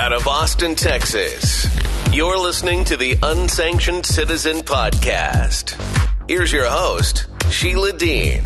out of Austin, Texas. You're listening to the Unsanctioned Citizen Podcast. Here's your host, Sheila Dean.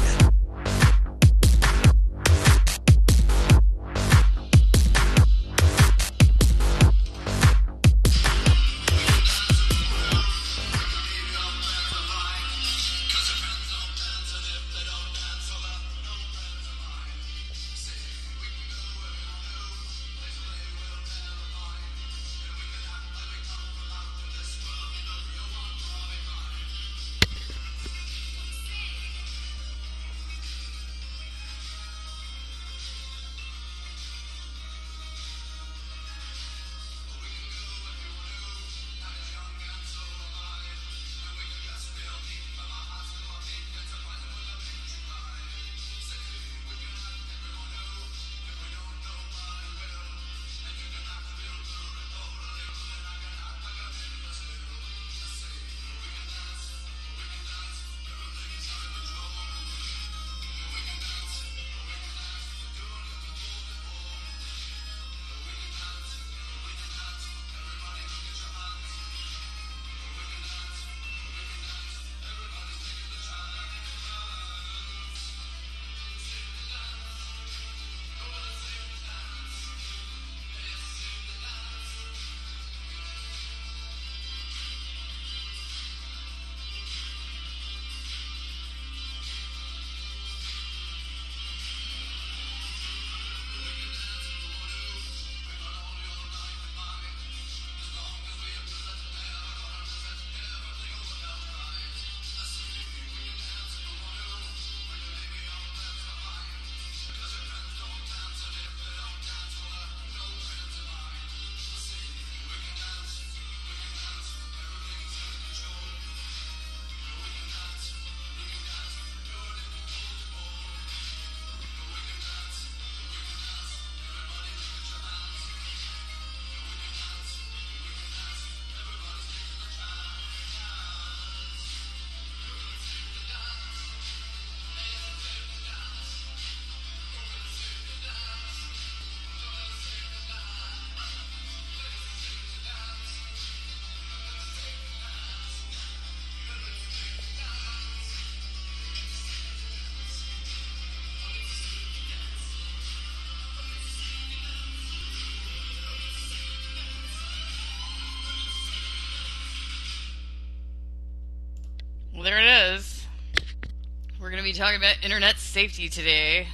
We're going to be talking about internet safety today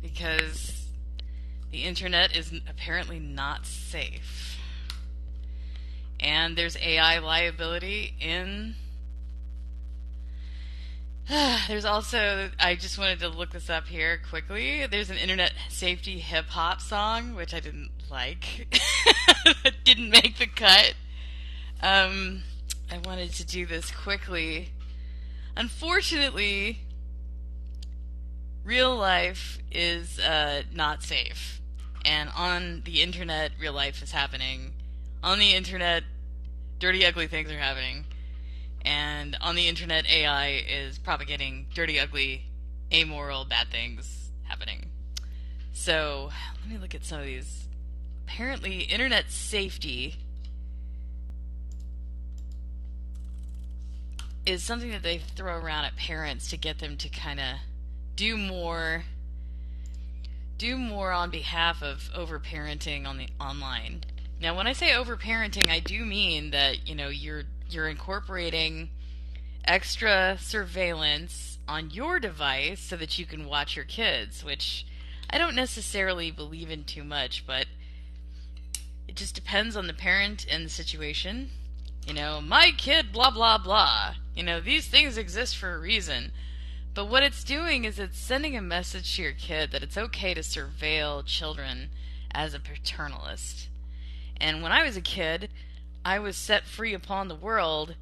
because the internet is apparently not safe. And there's AI liability in. There's also, I just wanted to look this up here quickly. There's an internet safety hip hop song, which I didn't like. didn't make the cut. Um, I wanted to do this quickly. Unfortunately, real life is uh, not safe. And on the internet, real life is happening. On the internet, dirty, ugly things are happening. And on the internet, AI is propagating dirty, ugly, amoral, bad things happening. So, let me look at some of these. Apparently, internet safety is something that they throw around at parents to get them to kind of do more do more on behalf of overparenting on the online. Now, when I say overparenting, I do mean that, you know, you're you're incorporating extra surveillance on your device so that you can watch your kids, which I don't necessarily believe in too much, but it just depends on the parent and the situation. You know, my kid, blah, blah, blah. You know, these things exist for a reason. But what it's doing is it's sending a message to your kid that it's okay to surveil children as a paternalist. And when I was a kid, I was set free upon the world,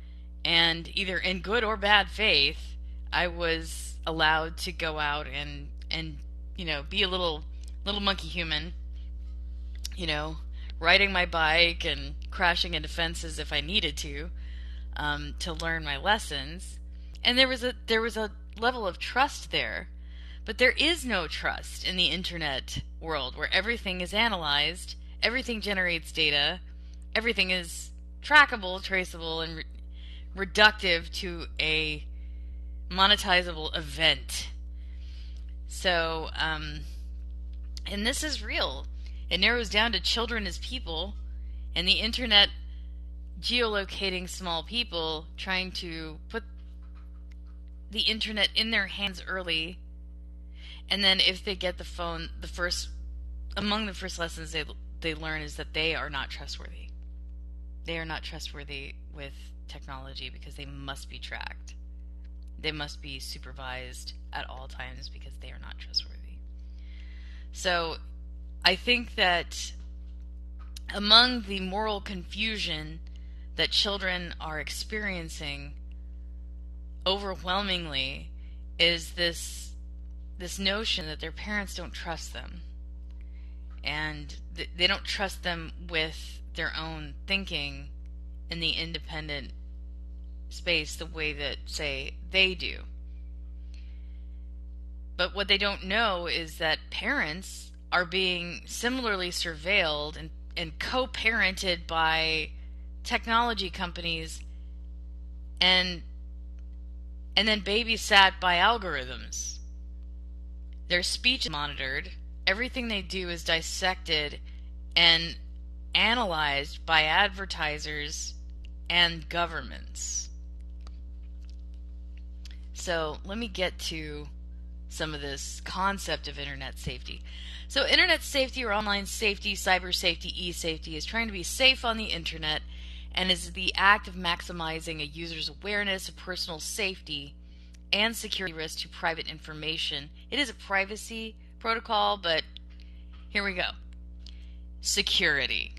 and either in good or bad faith, I was allowed to go out and and you know be a little little monkey human. You know, riding my bike and crashing into fences if I needed to, um, to learn my lessons. And there was a there was a level of trust there, but there is no trust in the internet world where everything is analyzed everything generates data, everything is trackable, traceable, and re- reductive to a monetizable event. So, um, and this is real. It narrows down to children as people, and the internet geolocating small people, trying to put the internet in their hands early. And then if they get the phone, the first among the first lessons they they learn is that they are not trustworthy. They are not trustworthy with technology because they must be tracked. They must be supervised at all times because they are not trustworthy. So, I think that among the moral confusion that children are experiencing overwhelmingly is this this notion that their parents don't trust them. And th- they don't trust them with their own thinking in the independent space the way that say they do. But what they don't know is that parents are being similarly surveilled and, and co-parented by technology companies and and then babysat by algorithms. Their speech is monitored, everything they do is dissected and analyzed by advertisers and governments. So, let me get to some of this concept of internet safety. So, internet safety or online safety, cyber safety, e safety is trying to be safe on the internet and is the act of maximizing a user's awareness of personal safety and security risk to private information. It is a privacy protocol, but here we go. Security.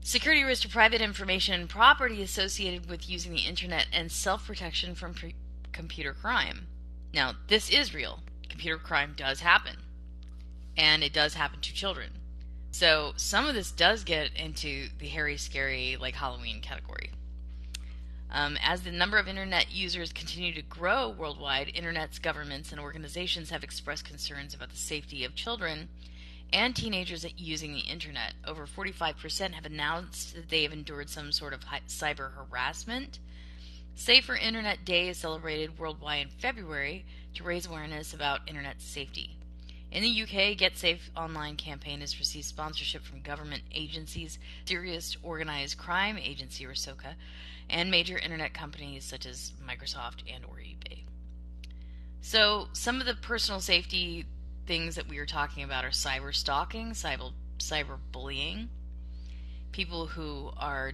Security risk to private information and property associated with using the internet and self protection from pre- computer crime. Now, this is real. Computer crime does happen, and it does happen to children. So some of this does get into the hairy, scary, like Halloween category. Um, as the number of internet users continue to grow worldwide, internet's governments and organizations have expressed concerns about the safety of children and teenagers using the internet. Over 45% have announced that they have endured some sort of cyber harassment. Safer Internet Day is celebrated worldwide in February to raise awareness about internet safety. In the UK, Get Safe Online campaign has received sponsorship from government agencies, Serious Organized Crime Agency or SOCA, and major internet companies such as Microsoft and or eBay. So, some of the personal safety things that we are talking about are cyber stalking, cyber bullying, people who are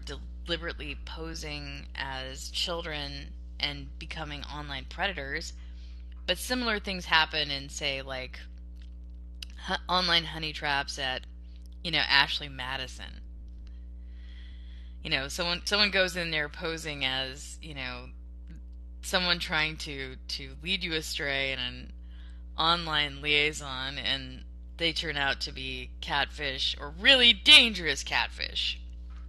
deliberately posing as children and becoming online predators. But similar things happen in say like online honey traps at, you know, Ashley Madison. You know, someone someone goes in there posing as, you know, someone trying to to lead you astray in an online liaison and they turn out to be catfish or really dangerous catfish.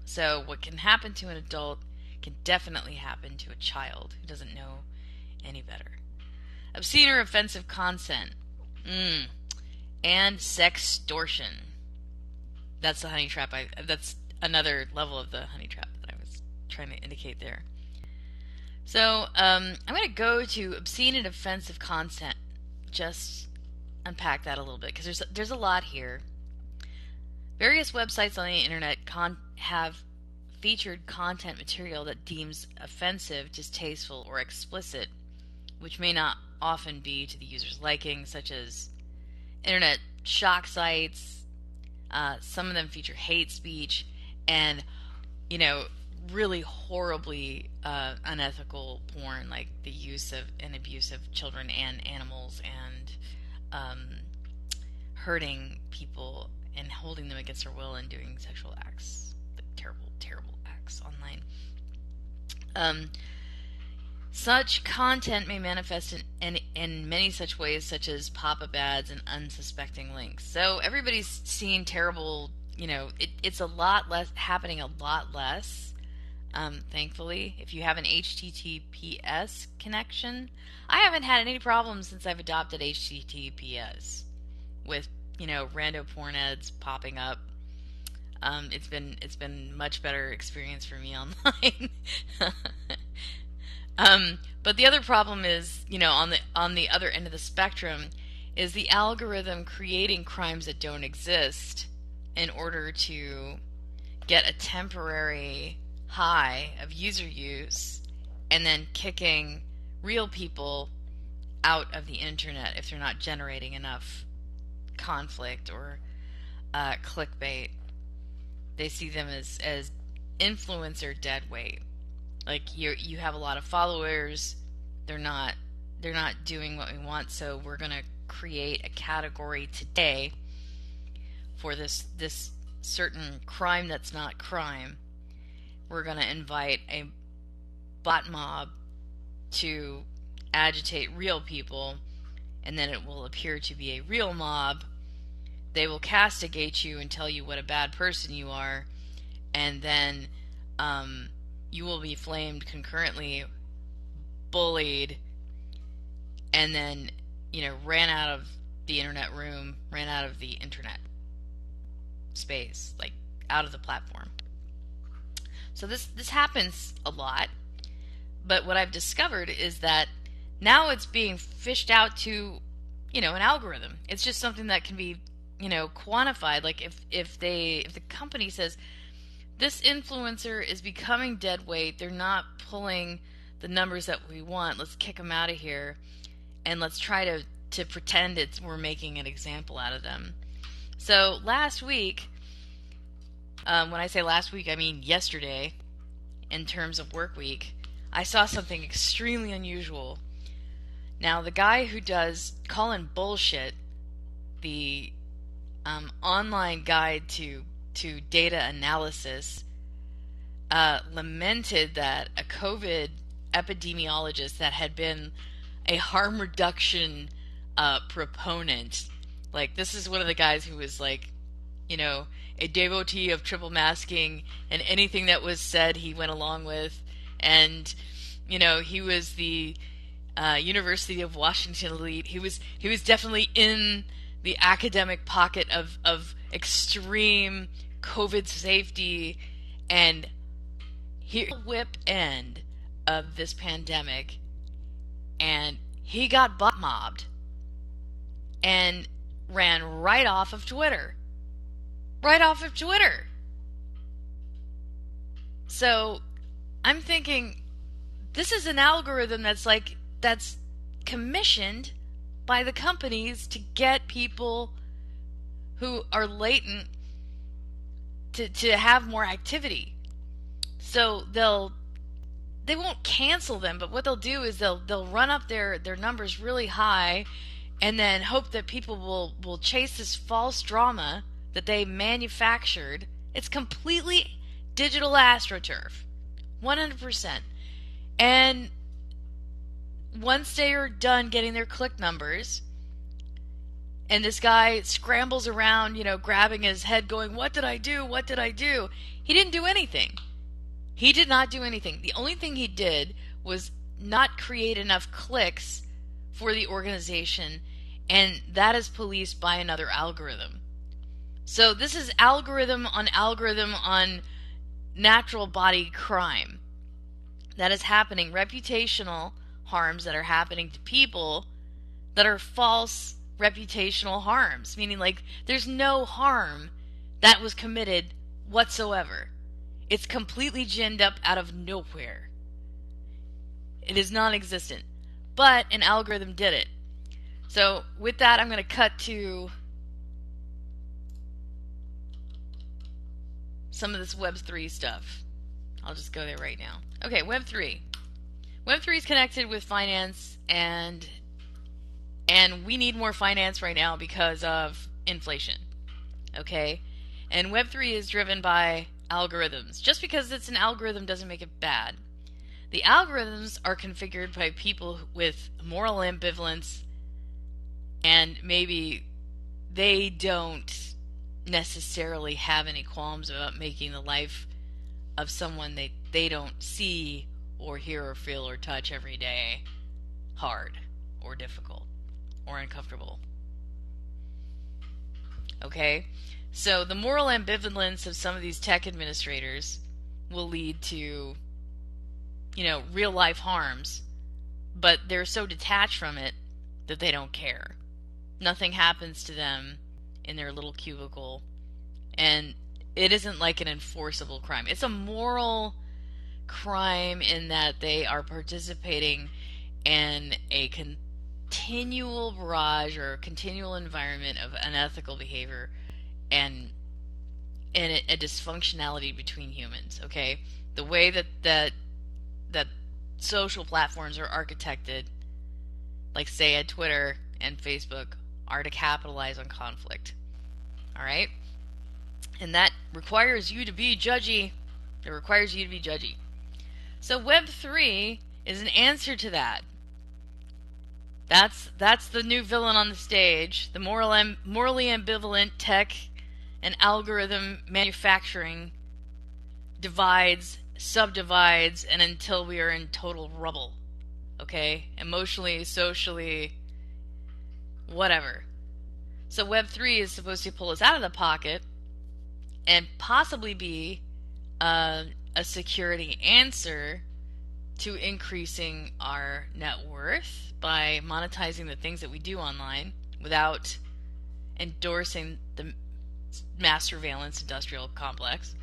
So what can happen to an adult can definitely happen to a child who doesn't know any better. Obscene or offensive content. Mm, and sextortion. That's the honey trap. I that's another level of the honey trap that I was trying to indicate there. So um, I'm going to go to obscene and offensive content. Just unpack that a little bit because there's there's a lot here. Various websites on the internet con- have featured content material that deems offensive, distasteful, or explicit, which may not often be to the user's liking, such as internet shock sites. Uh, some of them feature hate speech and, you know, really horribly uh, unethical porn, like the use of and abuse of children and animals, and um, hurting people and holding them against their will and doing sexual acts, terrible, terrible acts online. Um, such content may manifest in, in, in, many such ways, such as pop up ads and unsuspecting links. So everybody's seeing terrible, you know, it, it's a lot less, happening a lot less, um, thankfully. If you have an HTTPS connection, I haven't had any problems since I've adopted HTTPS with you know, rando porn ads popping up. Um, it's been it's been much better experience for me online. um, but the other problem is, you know, on the on the other end of the spectrum, is the algorithm creating crimes that don't exist in order to get a temporary high of user use and then kicking real people out of the internet if they're not generating enough conflict or uh, clickbait. They see them as as influencer dead weight. Like you you have a lot of followers, they're not they're not doing what we want, so we're gonna create a category today for this this certain crime that's not crime. We're gonna invite a bot mob to agitate real people, and then it will appear to be a real mob. They will castigate you and tell you what a bad person you are, and then um, you will be flamed concurrently, bullied, and then, you know, ran out of the internet room, ran out of the internet space, like out of the platform. So this this happens a lot. But what I've discovered is that now it's being fished out to, you know, an algorithm. It's just something that can be, you know, quantified. Like if if they if the company says this influencer is becoming dead weight, they're not pulling the numbers that we want. Let's kick them out of here, and let's try to to pretend it's we're making an example out of them. So last week, um, when I say last week, I mean yesterday, in terms of work week, I saw something extremely unusual now, the guy who does Calling Bullshit, the um, online guide to to data analysis, uh, lamented that a COVID epidemiologist that had been a harm reduction uh, proponent, like this is one of the guys who was like, you know, a devotee of triple masking, and anything that was said he went along with, and you know he was the uh, University of Washington elite. He was he was definitely in the academic pocket of of extreme COVID safety and here whip end of this pandemic, and he got butt mobbed and ran right off of Twitter. Right off of Twitter. So I'm thinking this is an algorithm that's like that's commissioned by the companies to get people who are latent to, to have more activity. So they'll they won't cancel them, but what they'll do is they'll they'll run up their, their numbers really high and then hope that people will, will chase this false drama that they manufactured. It's completely digital astroturf. 100%. And once they are done getting their click numbers, and this guy scrambles around, you know, grabbing his head, going, What did I do? What did I do? He didn't do anything. He did not do anything. The only thing he did was not create enough clicks for the organization, and that is policed by another algorithm. So this is algorithm on algorithm on natural body crime that is happening, reputational harms that are happening to people that are false reputational harms, meaning like there's no harm that was committed whatsoever. It's completely ginned up out of nowhere. It is non existent. But an algorithm did it. So, with that, I'm going to cut to some of this Web3 stuff. I'll just go there right now. Okay, Web3. Web3 is connected with finance and and we need more finance right now because of inflation. Okay? And Web3 is driven by algorithms. Just because it's an algorithm doesn't make it bad. The algorithms are configured by people with moral ambivalence and maybe they don't necessarily have any qualms about making the life of someone they, they don't see or hear or feel or touch every day hard or difficult or uncomfortable. Okay? So the moral ambivalence of some of these tech administrators will lead to, you know, real life harms, but they're so detached from it that they don't care. Nothing happens to them in their little cubicle, and it isn't like an enforceable crime. It's a moral crime in that they are participating in a continual barrage or continual environment of unethical behavior and and a, dysfunctionality between humans. Okay, the way that that that social platforms are architected, like say at Twitter and Facebook, are to capitalize on conflict. All right, and that requires you to be judgy. It requires you to be judgy. So Web three is an answer to that. That's that's the new villain on the stage. The moral morally ambivalent tech and algorithm manufacturing divides, subdivides, and until we are in total rubble. Okay? Emotionally, socially, whatever. So Web3 is supposed to pull us out of the pocket and possibly be uh, a security answer to increasing our net worth by monetizing the things that we do online without endorsing the mass surveillance industrial complex.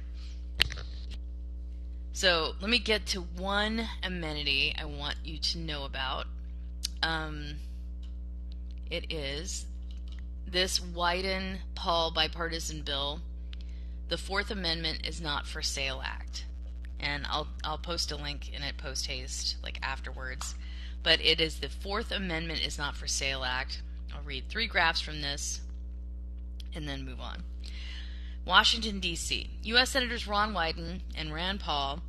So let me get to one amenity I want you to know about. Um, it is this Wyden Paul bipartisan bill, the Fourth Amendment is not for sale act. And I'll I'll post a link in it post haste, like afterwards. But it is the Fourth Amendment is not for sale act. I'll read three graphs from this and then move on. Washington, D.C. U.S. Senators Ron Wyden and Rand Paul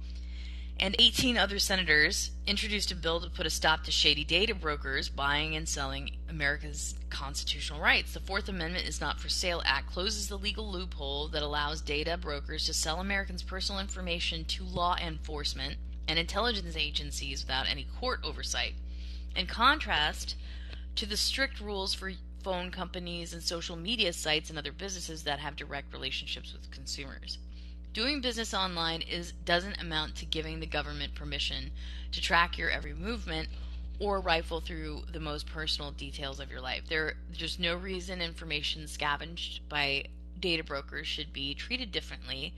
and 18 other senators introduced a bill to put a stop to shady data brokers buying and selling America's constitutional rights. The Fourth Amendment is Not for Sale Act closes the legal loophole that allows data brokers to sell Americans' personal information to law enforcement and intelligence agencies without any court oversight. In contrast to the strict rules for phone companies and social media sites and other businesses that have direct relationships with consumers. Doing business online is doesn't amount to giving the government permission to track your every movement or rifle through the most personal details of your life. There, there's no reason information scavenged by data brokers should be treated differently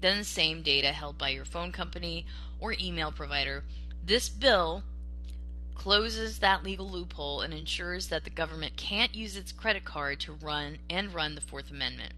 than the same data held by your phone company or email provider. This bill closes that legal loophole and ensures that the government can't use its credit card to run and run the Fourth Amendment.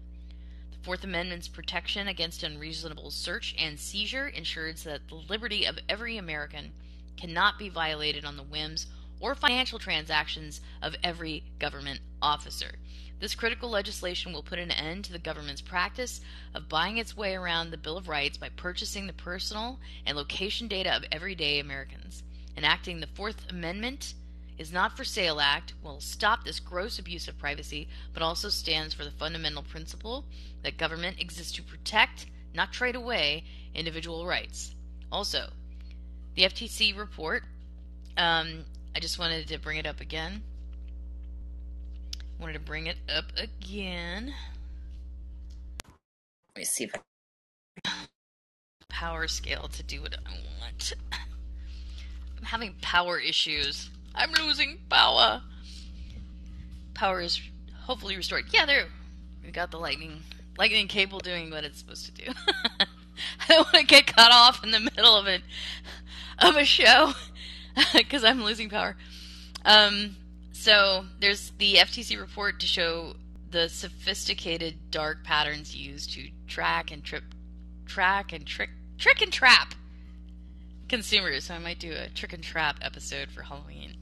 The Fourth Amendment's protection against unreasonable search and seizure ensures that the liberty of every American cannot be violated on the whims or financial transactions of every government officer. This critical legislation will put an end to the government's practice of buying its way around the Bill of Rights by purchasing the personal and location data of everyday Americans enacting the Fourth Amendment is not for sale act will stop this gross abuse of privacy, but also stands for the fundamental principle that government exists to protect, not trade away, individual rights. Also, the FTC report, um, I just wanted to bring it up again. Wanted to bring it up again. Let me see if I power scale to do what I want. I'm having power issues. I'm losing power. Power is hopefully restored. Yeah, there. We got the lightning lightning cable doing what it's supposed to do. I don't want to get cut off in the middle of it of a show because I'm losing power. Um, so there's the FTC report to show the sophisticated dark patterns used to track and trip, track and trick, trick and trap consumers, so I might do a trick and trap episode for Halloween.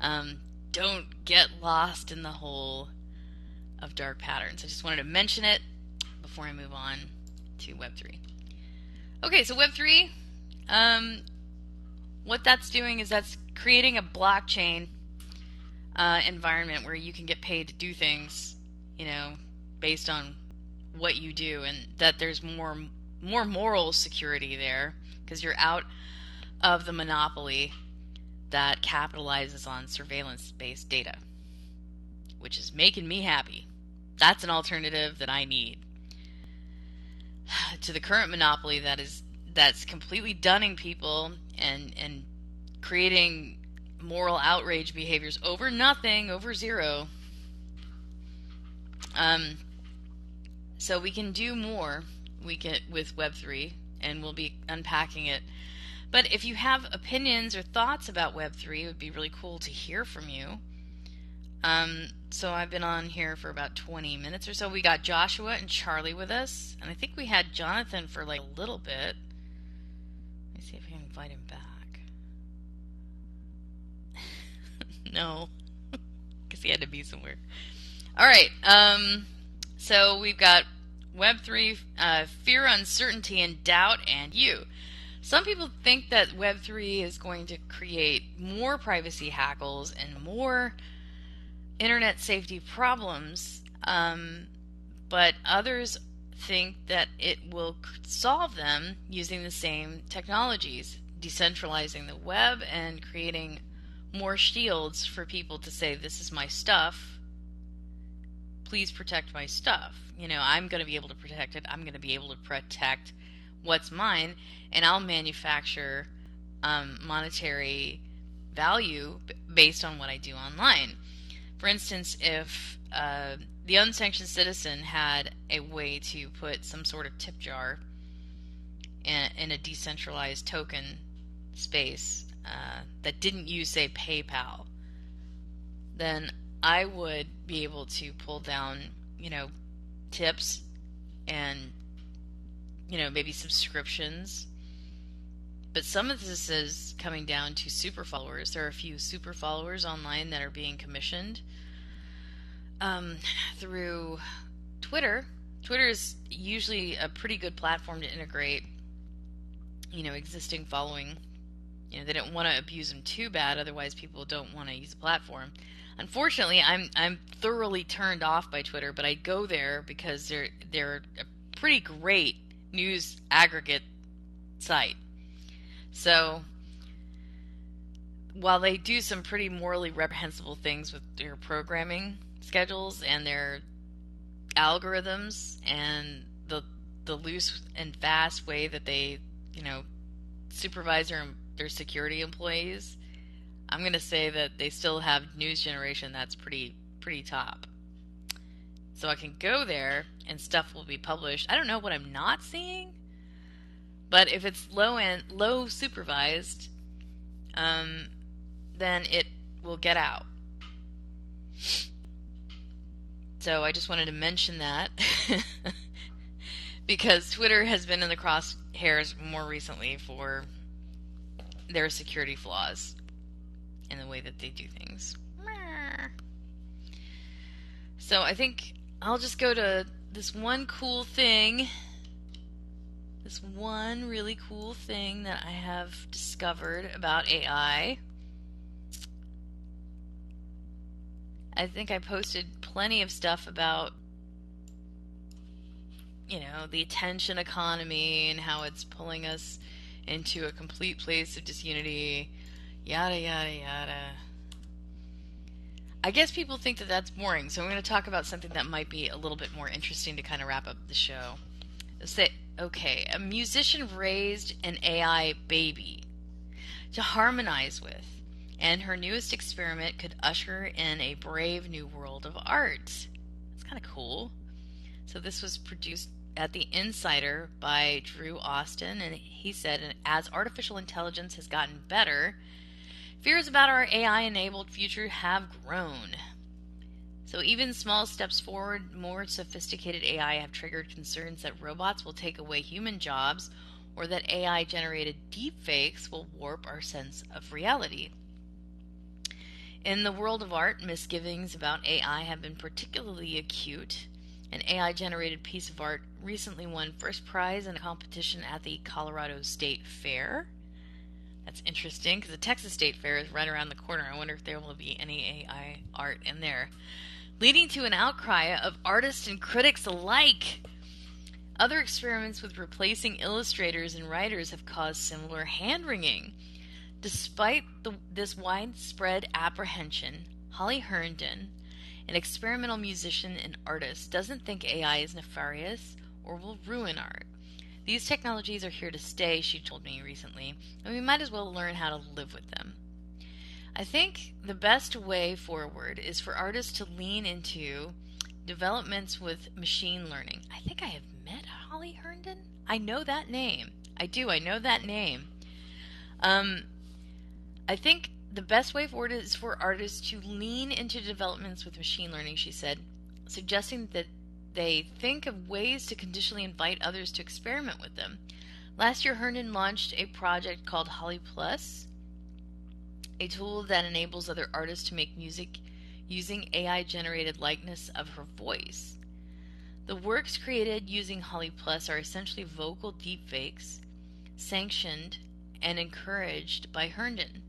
Um, don't get lost in the hole of dark patterns. I just wanted to mention it before I move on to Web3. Okay, so Web3, um, what that's doing is that's creating a blockchain uh, environment where you can get paid to do things, you know, based on what you do, and that there's more more moral security there because you're out of the monopoly that capitalizes on surveillance based data, which is making me happy. That's an alternative that I need to the current monopoly that is that's completely dunning people and and creating moral outrage behaviors over nothing, over zero. Um, so we can do more. We can with Web three, and we'll be unpacking it. But if you have opinions or thoughts about Web three, it would be really cool to hear from you. Um, so I've been on here for about 20 minutes or so. We got Joshua and Charlie with us, and I think we had Jonathan for like a little bit. Let me see if I can invite him back. no, because he had to be somewhere. All right. Um, so we've got Web3, uh, fear, uncertainty, and doubt, and you. Some people think that Web3 is going to create more privacy hackles and more internet safety problems, um, but others think that it will solve them using the same technologies, decentralizing the web and creating more shields for people to say, This is my stuff. Please protect my stuff. You know, I'm going to be able to protect it. I'm going to be able to protect what's mine, and I'll manufacture um, monetary value based on what I do online. For instance, if uh, the unsanctioned citizen had a way to put some sort of tip jar in, in a decentralized token space uh, that didn't use, say, PayPal, then I would be able to pull down, you know, tips and, you know, maybe subscriptions. But some of this is coming down to super followers. There are a few super followers online that are being commissioned um, through Twitter. Twitter is usually a pretty good platform to integrate, you know, existing following. You know, they don't want to abuse them too bad, otherwise people don't want to use the platform. Unfortunately, I'm I'm thoroughly turned off by Twitter, but I go there because they're they're a pretty great news aggregate site. So while they do some pretty morally reprehensible things with their programming, schedules and their algorithms and the the loose and fast way that they, you know, supervise their, their security employees, I'm going to say that they still have news generation that's pretty pretty top. So I can go there and stuff will be published. I don't know what I'm not seeing, but if it's low end, low supervised, um, then it will get out. So I just wanted to mention that because Twitter has been in the crosshairs more recently for their security flaws in the way that they do things. So I think I'll just go to this one cool thing. This one really cool thing that I have discovered about AI. I think I posted plenty of stuff about you know the attention economy and how it's pulling us into a complete place of disunity. Yada yada yada. I guess people think that that's boring so i'm going to talk about something that might be a little bit more interesting to kind of wrap up the show. Say okay a musician raised an ai baby to harmonize with and her newest experiment could usher in a brave new world of art. That's kind of cool. So, this was produced at The Insider by Drew Austin, and he said, as artificial intelligence has gotten better, fears about our AI enabled future have grown. So, even small steps forward, more sophisticated AI have triggered concerns that robots will take away human jobs or that AI generated deepfakes will warp our sense of reality. In the world of art, misgivings about AI have been particularly acute. An AI generated piece of art recently won first prize in a competition at the Colorado State Fair. That's interesting because the Texas State Fair is right around the corner. I wonder if there will be any AI art in there. Leading to an outcry of artists and critics alike. Other experiments with replacing illustrators and writers have caused similar hand wringing. Despite the, this widespread apprehension, Holly Herndon, an experimental musician and artist, doesn't think AI is nefarious or will ruin art. These technologies are here to stay, she told me recently, and we might as well learn how to live with them. I think the best way forward is for artists to lean into developments with machine learning. I think I have met Holly Herndon. I know that name. I do. I know that name. Um, I think the best way forward is for artists to lean into developments with machine learning, she said, suggesting that they think of ways to conditionally invite others to experiment with them. Last year, Herndon launched a project called Holly Plus, a tool that enables other artists to make music using AI generated likeness of her voice. The works created using Holly Plus are essentially vocal deepfakes, sanctioned and encouraged by Herndon.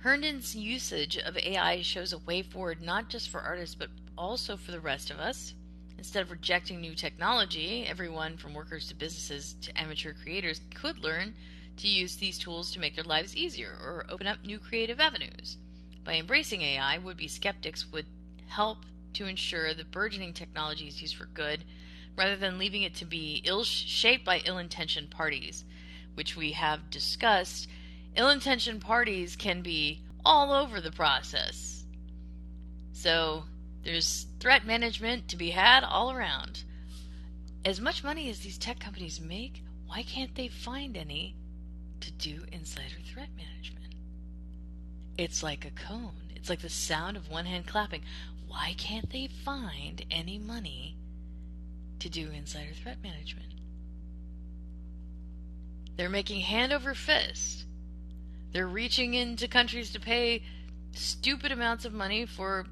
Herndon's usage of AI shows a way forward not just for artists but also for the rest of us. Instead of rejecting new technology, everyone from workers to businesses to amateur creators could learn to use these tools to make their lives easier or open up new creative avenues. By embracing AI, would be skeptics would help to ensure that burgeoning technology is used for good rather than leaving it to be ill shaped by ill intentioned parties, which we have discussed. Ill intentioned parties can be all over the process. So there's threat management to be had all around. As much money as these tech companies make, why can't they find any to do insider threat management? It's like a cone. It's like the sound of one hand clapping. Why can't they find any money to do insider threat management? They're making hand over fist. They're reaching into countries to pay stupid amounts of money for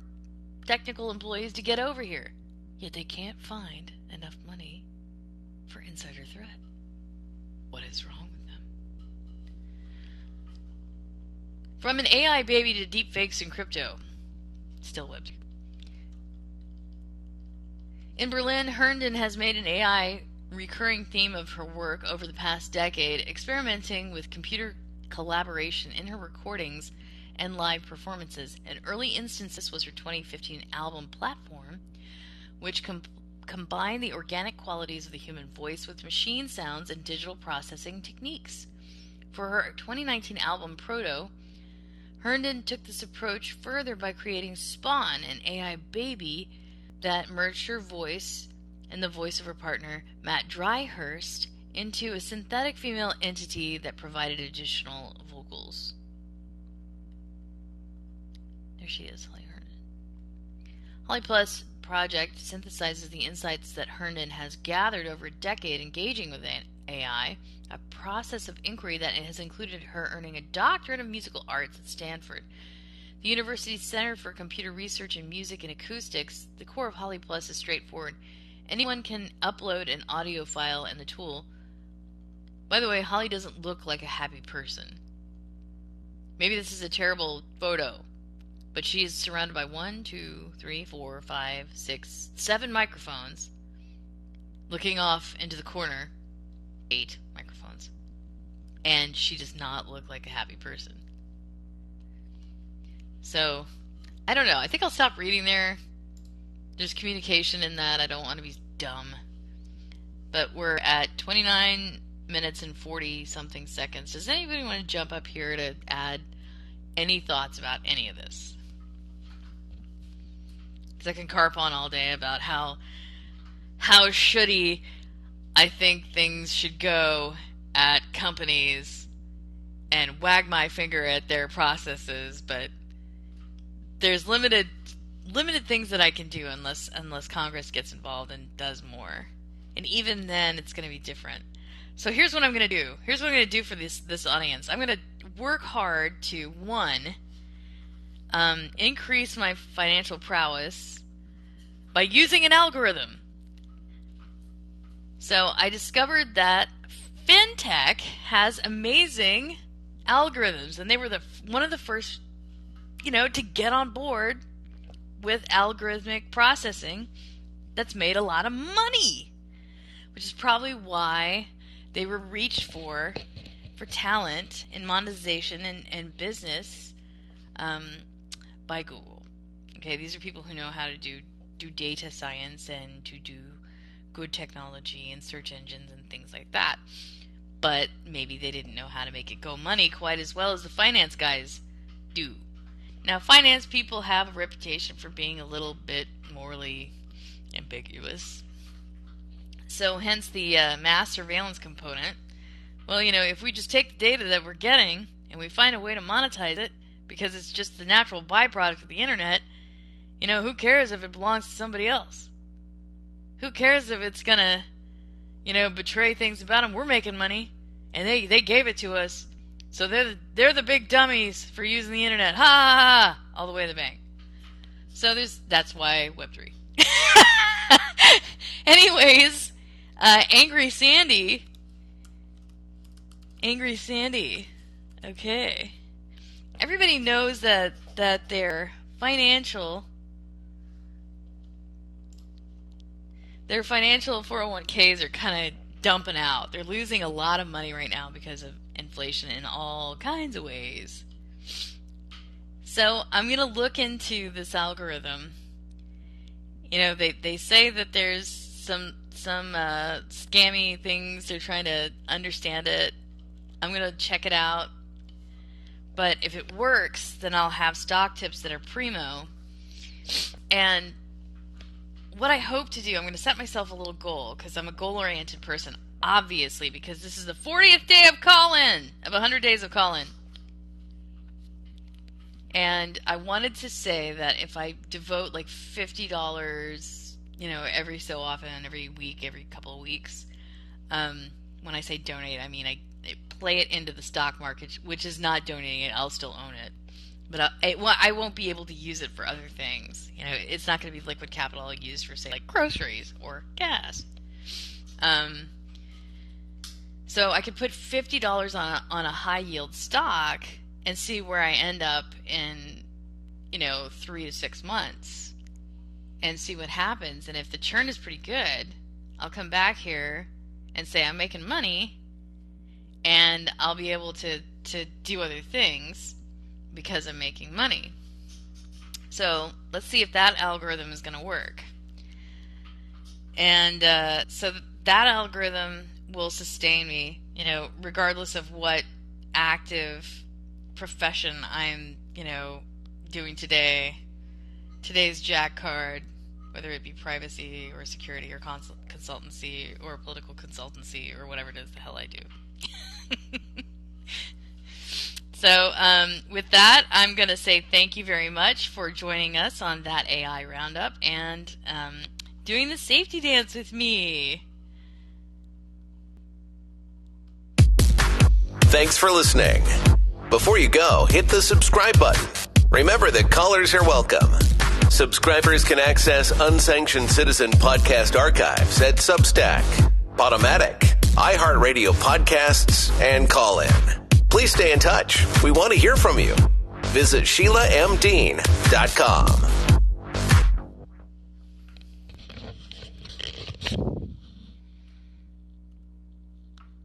technical employees to get over here. Yet they can't find enough money for insider threat. What is wrong with them? From an AI baby to deepfakes and crypto. Still whipped. In Berlin, Herndon has made an AI recurring theme of her work over the past decade, experimenting with computer collaboration in her recordings and live performances. An early instance this was her 2015 album Platform, which com- combined the organic qualities of the human voice with machine sounds and digital processing techniques. For her 2019 album Proto, Herndon took this approach further by creating Spawn, an AI baby that merged her voice and the voice of her partner, Matt Dryhurst, into a synthetic female entity that provided additional vocals. There she is, Holly Herndon. Holly Plus project synthesizes the insights that Herndon has gathered over a decade engaging with AI, a process of inquiry that has included her earning a doctorate of musical arts at Stanford. The university's Center for Computer Research in Music and Acoustics, the core of Holly Plus is straightforward. Anyone can upload an audio file in the tool. By the way, Holly doesn't look like a happy person. Maybe this is a terrible photo, but she is surrounded by one, two, three, four, five, six, seven microphones looking off into the corner. Eight microphones. And she does not look like a happy person. So, I don't know. I think I'll stop reading there. There's communication in that. I don't want to be dumb. But we're at 29 minutes and 40 something seconds. Does anybody want to jump up here to add any thoughts about any of this? because I can carp on all day about how how shitty I think things should go at companies and wag my finger at their processes, but there's limited limited things that I can do unless unless Congress gets involved and does more. And even then it's going to be different. So here's what I'm going to do. Here's what I'm going to do for this this audience. I'm going to work hard to one um, increase my financial prowess by using an algorithm. So I discovered that FinTech has amazing algorithms, and they were the one of the first, you know, to get on board with algorithmic processing. That's made a lot of money, which is probably why they were reached for for talent in monetization and, and business um, by Google. Okay, these are people who know how to do do data science and to do good technology and search engines and things like that. But maybe they didn't know how to make it go money quite as well as the finance guys do. Now, finance people have a reputation for being a little bit morally ambiguous. So, hence the uh, mass surveillance component. Well, you know, if we just take the data that we're getting and we find a way to monetize it because it's just the natural byproduct of the internet, you know, who cares if it belongs to somebody else? Who cares if it's gonna, you know, betray things about them? We're making money, and they they gave it to us, so they're the, they're the big dummies for using the internet. Ha ha ha! All the way to the bank. So there's that's why Web three. Anyways, uh, Angry Sandy. Angry Sandy. Okay. Everybody knows that that their financial their financial 401ks are kind of dumping out. They're losing a lot of money right now because of inflation in all kinds of ways. So I'm going to look into this algorithm. You know, they, they say that there's some some uh, scammy things. They're trying to understand it. I'm going to check it out. But if it works, then I'll have stock tips that are primo. And what I hope to do, I'm going to set myself a little goal because I'm a goal oriented person, obviously, because this is the 40th day of Callin, of 100 days of Callin. And I wanted to say that if I devote like $50, you know, every so often, every week, every couple of weeks, um, when I say donate, I mean I, I play it into the stock market, which is not donating it, I'll still own it but I, it, well, I won't be able to use it for other things. You know, it's not going to be liquid capital I'll use for say like groceries or gas. Um, so I could put fifty dollars on a, on a high yield stock and see where I end up in, you know, three to six months, and see what happens. And if the churn is pretty good, I'll come back here and say I'm making money, and I'll be able to to do other things because I'm making money. So let's see if that algorithm is going to work. And uh, so that algorithm will sustain me, you know, regardless of what active profession I'm, you know, doing today. Today's Jack card, whether it be privacy or security or consult- consultancy or political consultancy or whatever it is the hell I do. So, um, with that, I'm going to say thank you very much for joining us on that AI roundup and um, doing the safety dance with me. Thanks for listening. Before you go, hit the subscribe button. Remember that callers are welcome. Subscribers can access unsanctioned citizen podcast archives at Substack, Podomatic, iHeartRadio podcasts, and Callin. Please stay in touch. We want to hear from you. Visit SheilaMDean.com.